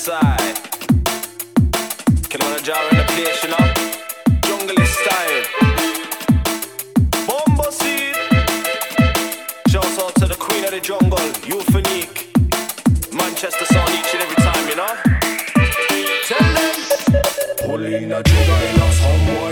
side. Can I jar in the place, you know? Jungle style. Bombo seed. Shout out to the queen of the jungle, Euphonique. Manchester sound each and every time, you know? Tell them. Polina, juggle, someone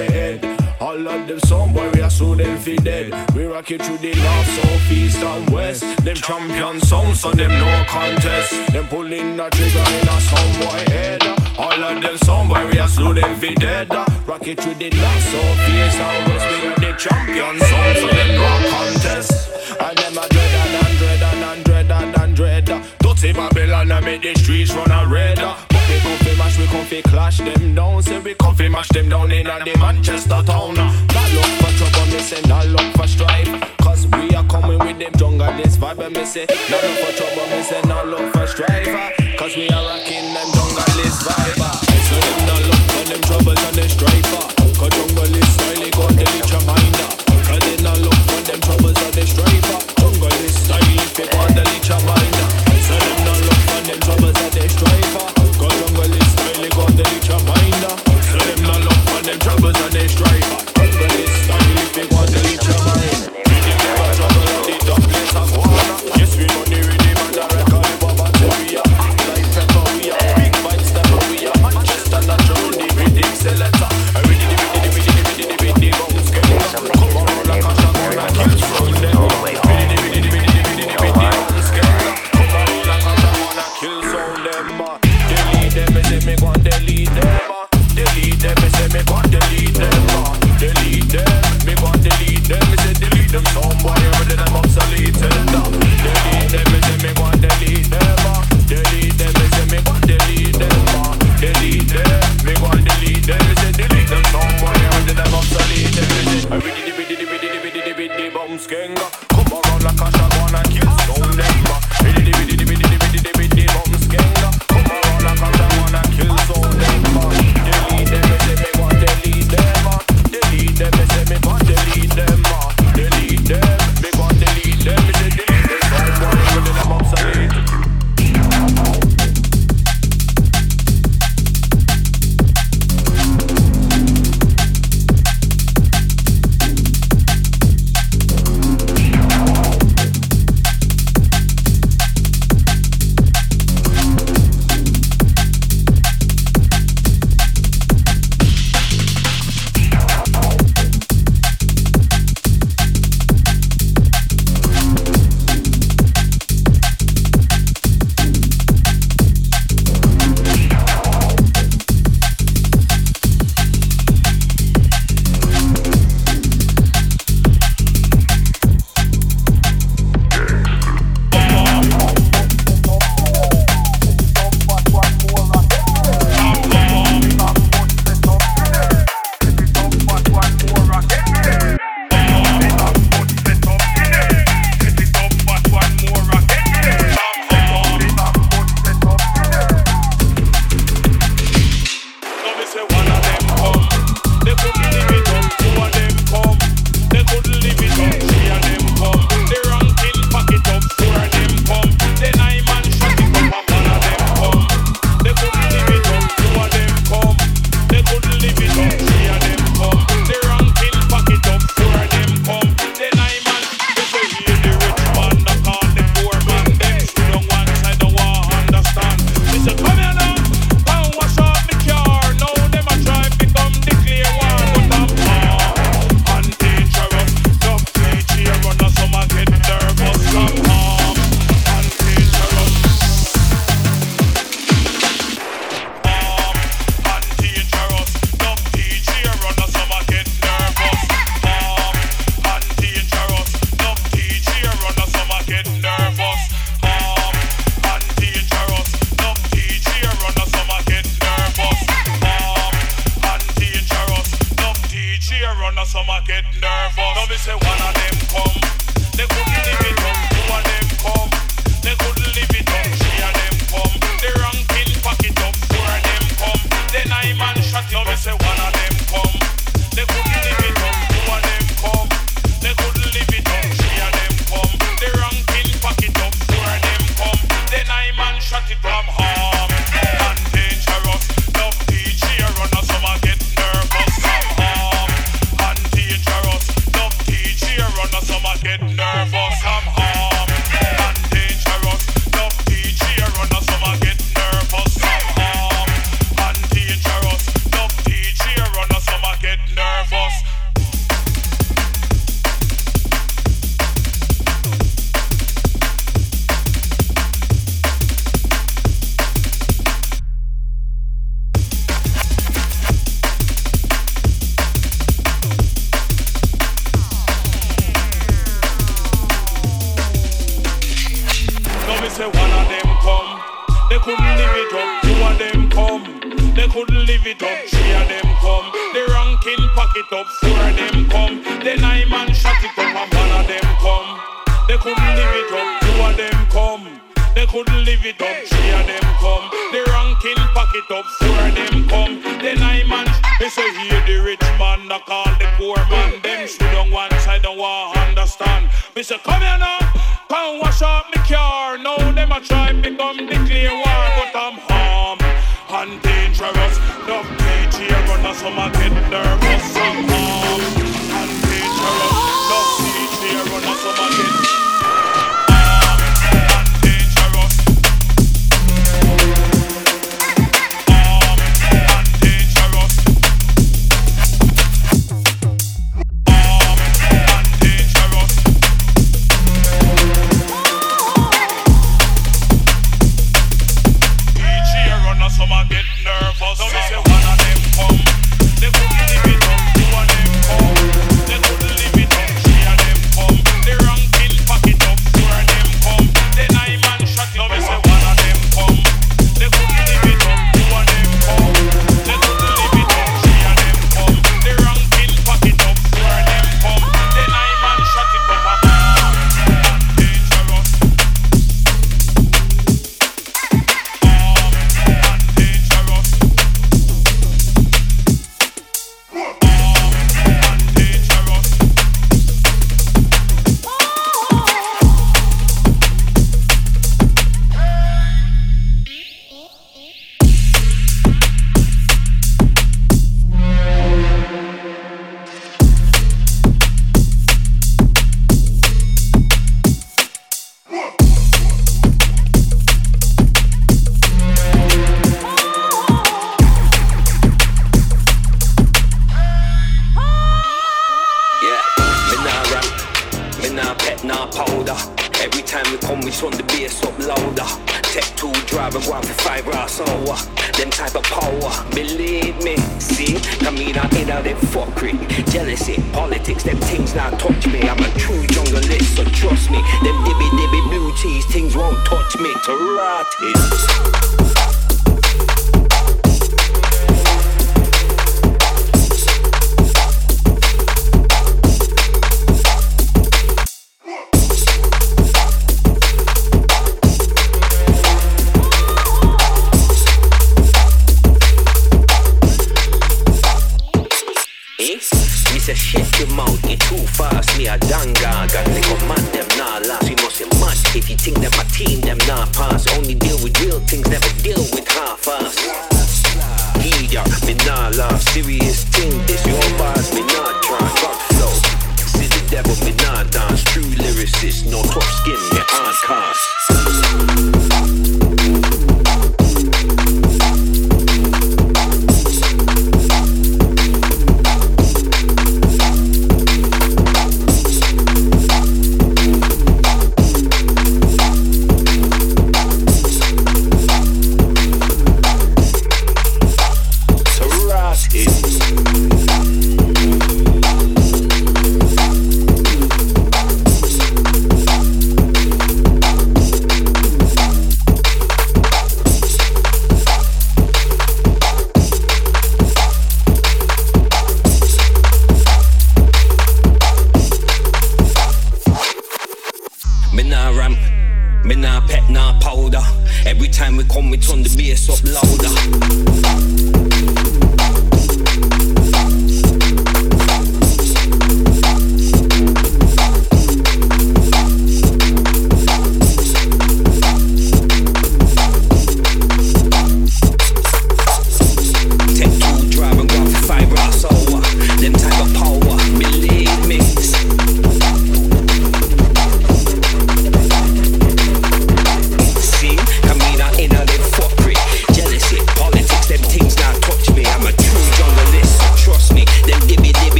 all of them some boy we are so them fi dead. We rock it through the north, south, east and west. Them champion sound, so them no contest. Them pulling the trigger in a some boy head. All of them some boy we are so them fi dead. Rock it through the north, south, east and west. We are the champion sound, so them no contest. And them a dread than dread than dread than dread. Dirty Babylon, I make the streets run a redder so fi mash, we come fi clash them down. Say we come fi mash them down in a the Manchester town. Uh. Not look for trouble, me say not look for strife. Cause we are coming with them jungle this vibe, and me say not look for trouble, me say not look for strife. Uh. Cause we are rocking them jungle this vibe. So them not look for them troubles and them strife. Cause jungle is style, they got the champ.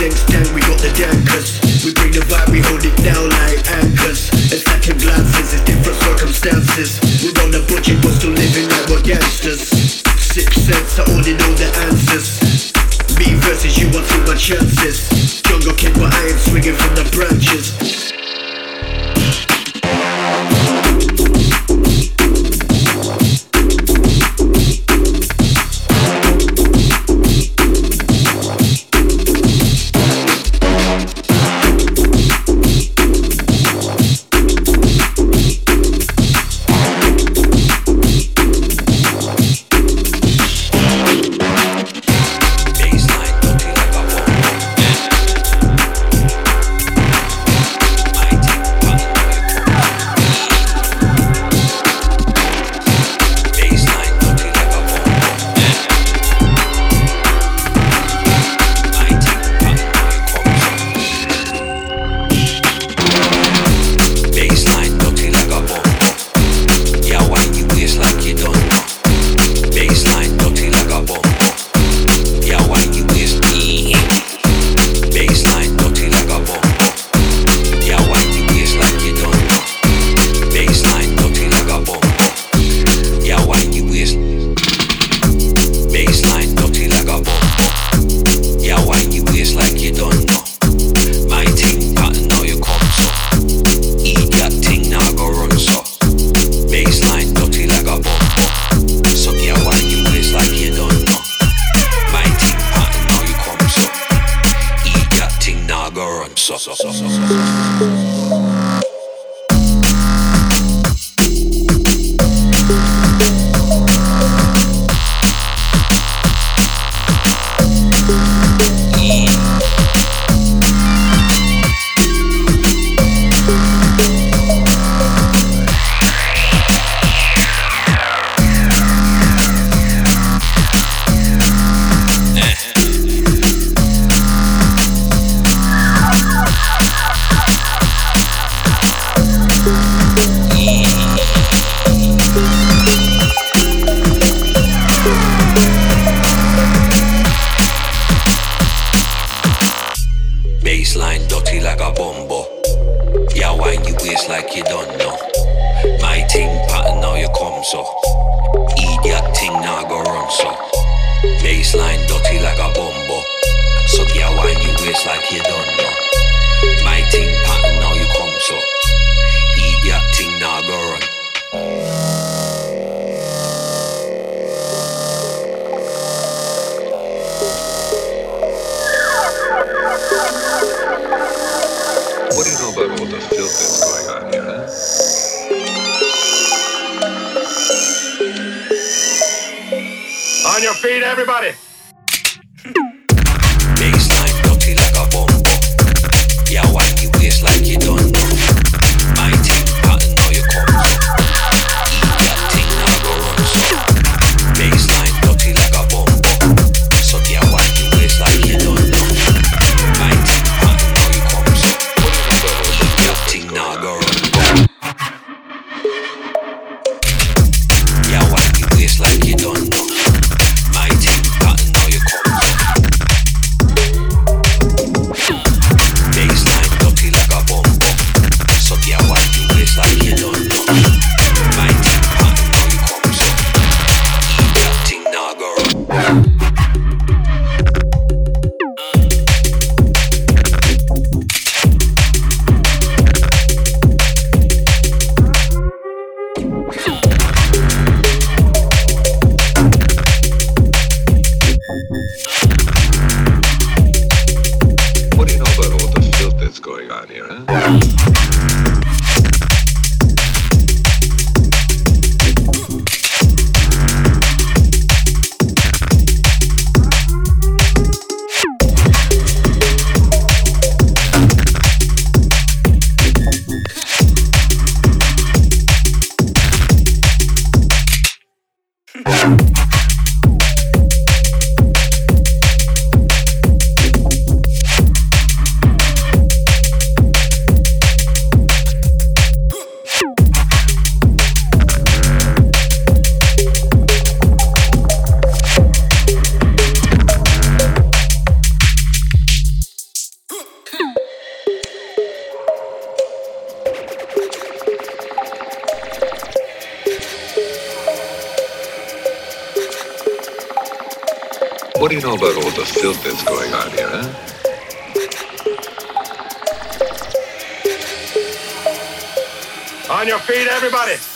sinks down, we got the dankers We bring the vibe, we hold it down like anchors. It's catching glances, it's different circumstances. We're on a budget, but still living like we're gangsters. Six cents, I only know the answers. Me versus you, I'll take my chances. Jungle kick, but I ain't swinging from the branch Suck, suck, suck, suck, suck, suck, suck, suck, suck, suck, On your feet, everybody.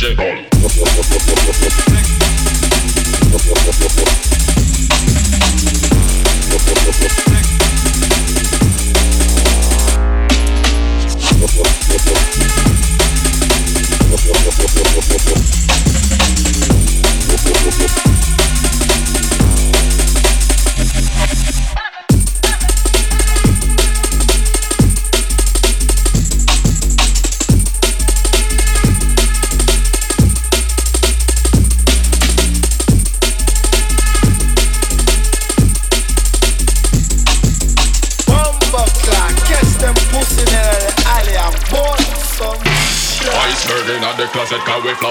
DJ Ball.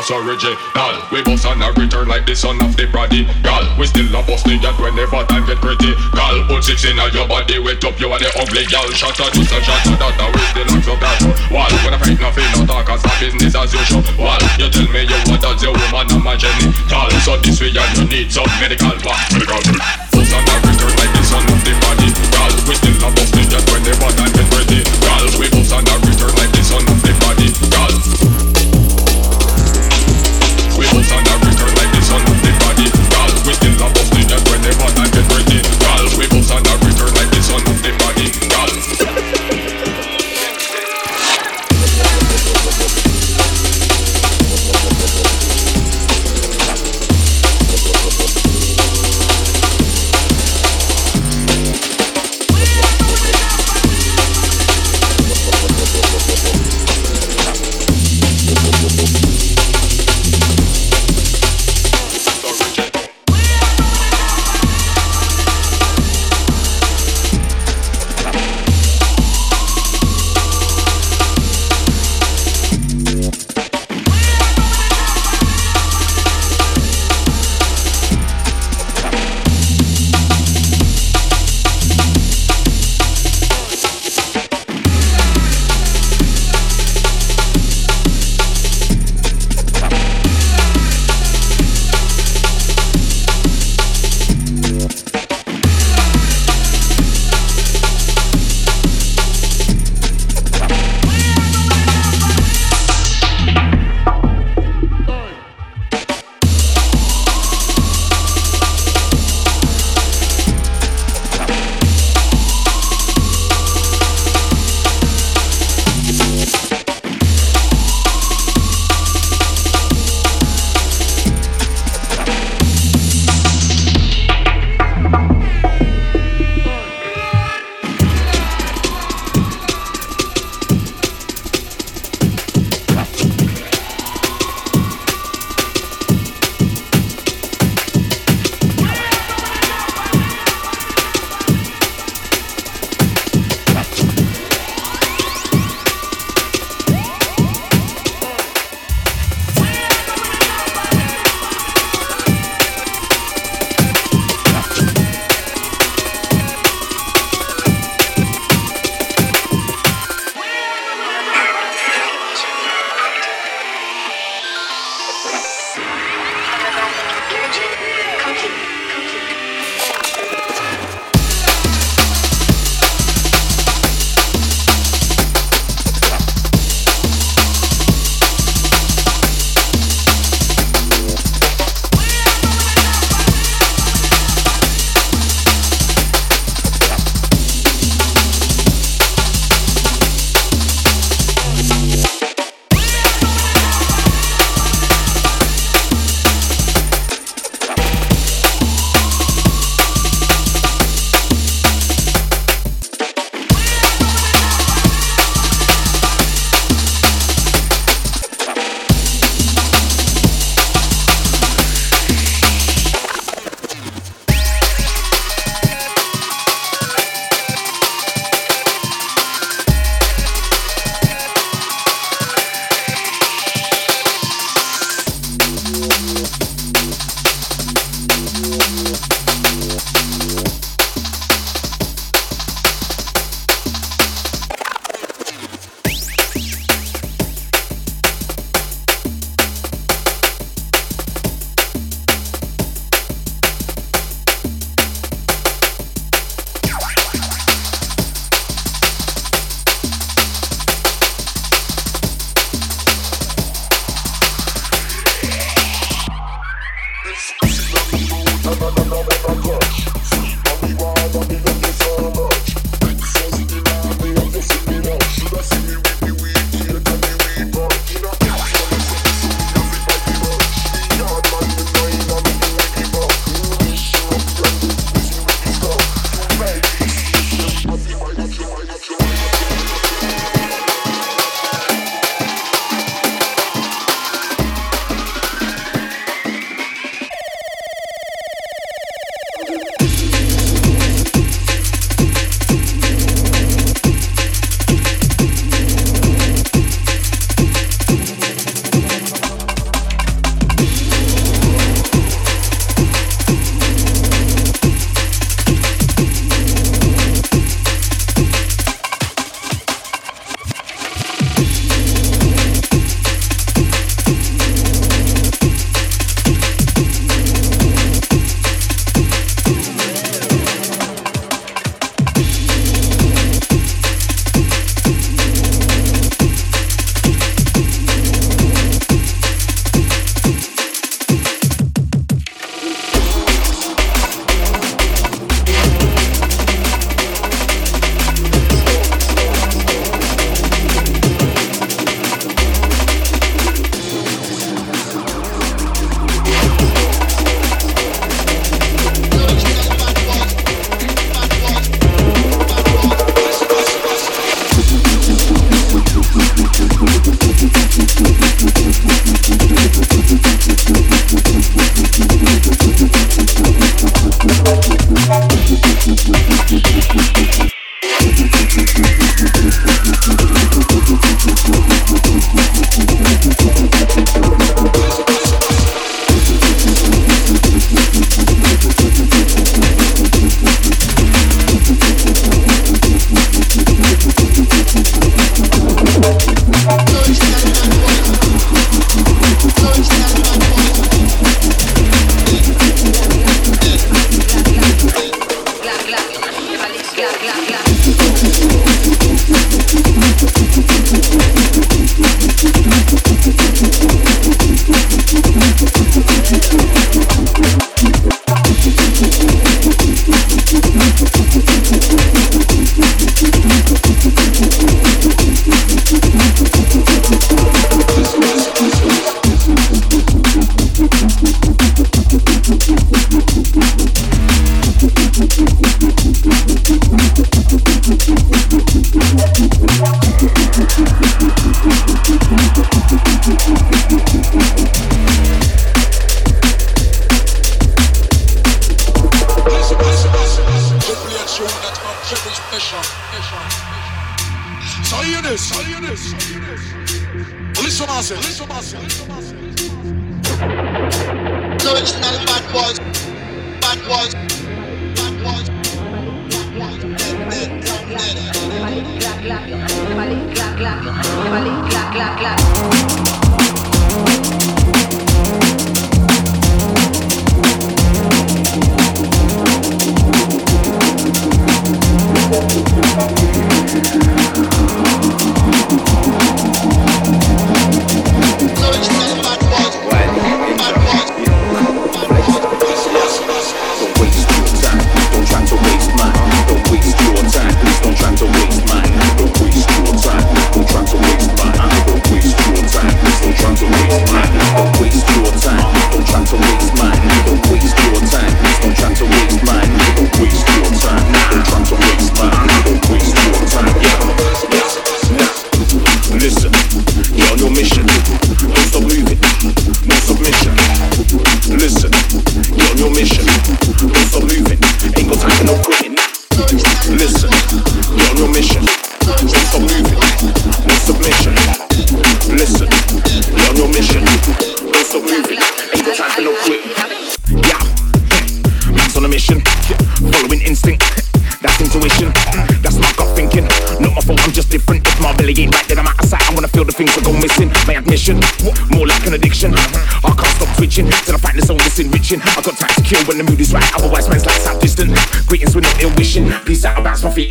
Original. We bust and a return like the son of the body. Gal, we still a bust the yet whenever time get. Gal, put six in your body, wet up you and the ugly gal. Shot a juice and shot a that, we still like so that. Wall, when I fight nothing, no talk as business as usual. Wall, you tell me you what does your woman and my Jenny. Gal, so this way and you need some medical back. Medical Bust and a return like the son of the body. Gal, we still a bust the yet whenever time get. Gal, we bust and a return like the son of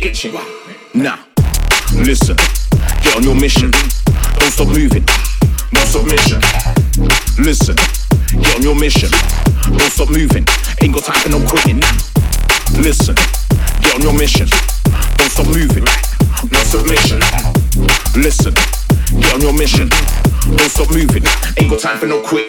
itching. Nah, listen, get on your mission. Don't stop moving, no submission. Listen, get on your mission. Don't stop moving, ain't got time for no quitting. Listen, get on your mission. Don't stop moving, no submission. Listen, get on your mission. Don't stop moving, ain't got time for no quitting.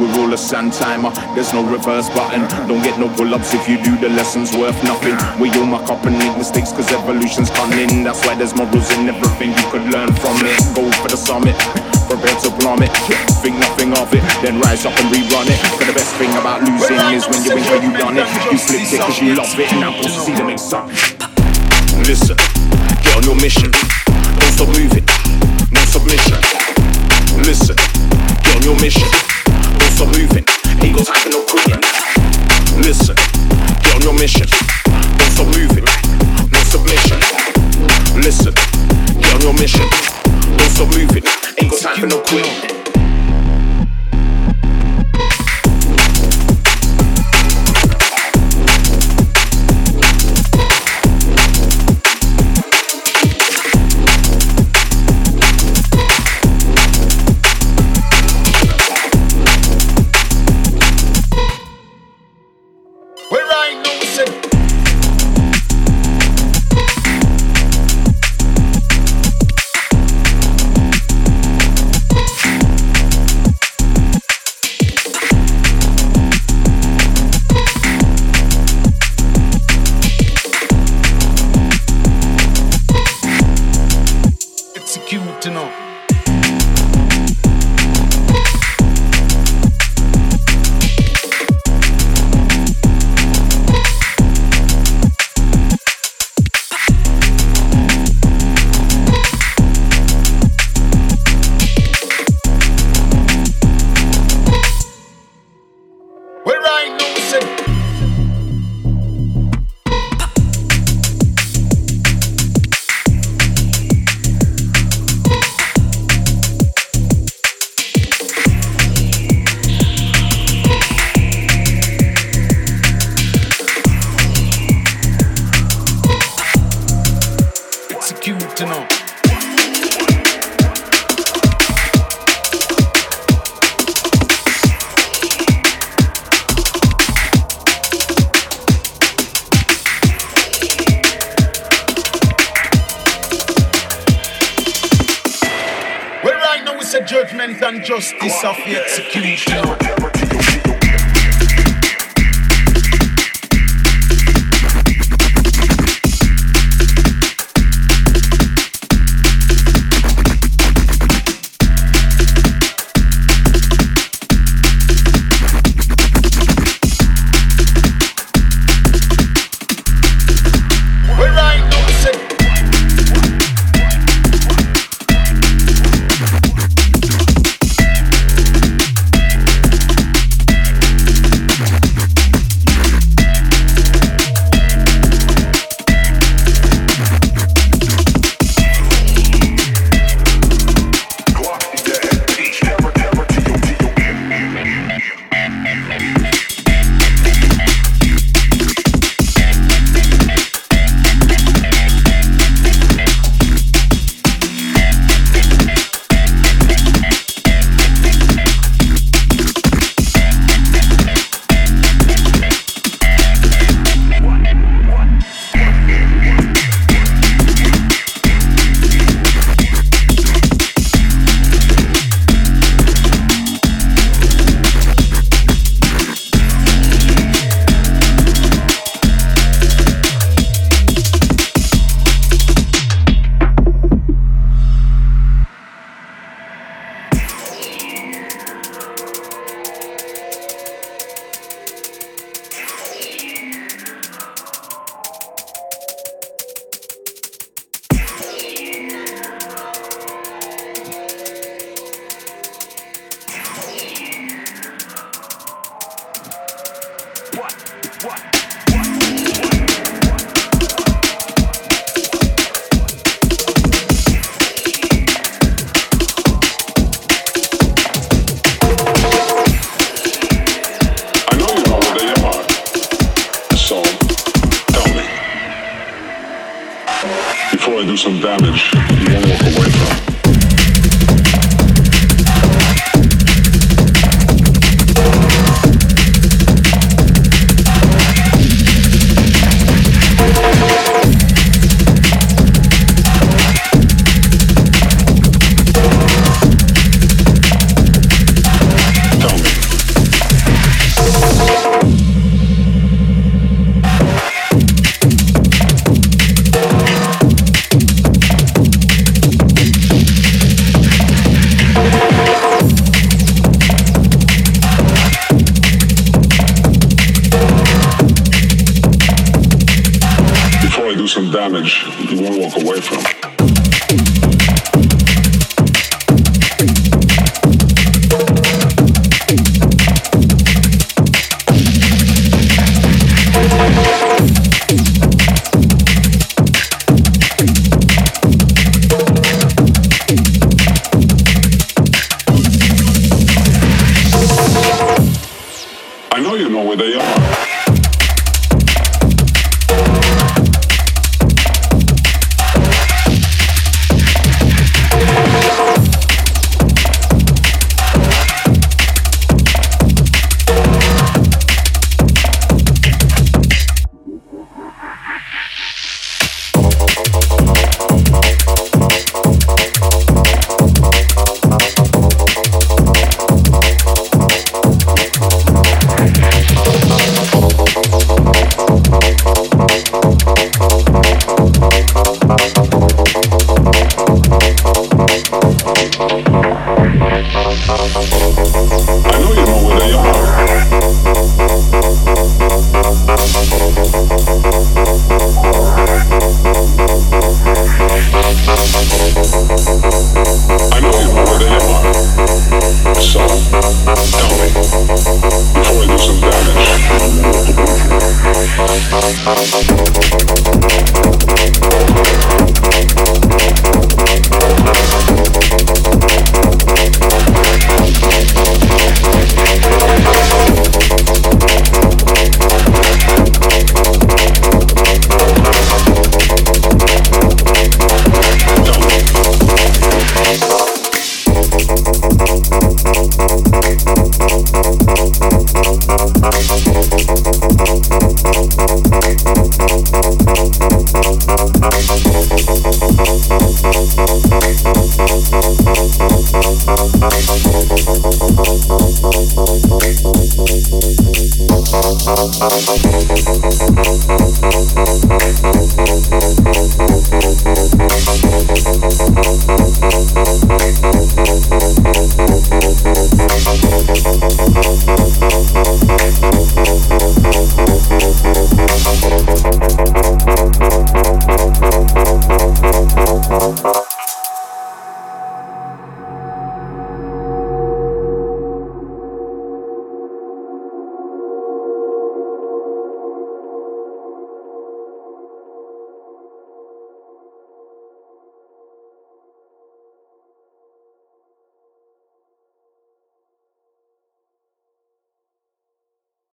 We're all a sand timer, uh, there's no reverse button. Don't get no pull ups if you do the lessons worth nothing. We all muck up and make mistakes cause evolution's cunning. That's why there's morals in everything you could learn from it. Go for the summit, prepare to plummet. Think nothing of it, then rise up and rerun it. The best thing about losing is when you win where you done it. You flipped it cause you love it, and now see the next up. Listen, get on your mission. Don't stop moving, no submission. Listen, get on your mission stop moving. Time for no quitting. Listen, get on your mission. Don't stop moving. No submission. Listen, get on your mission. Don't stop moving. Ain't got time for no quitting.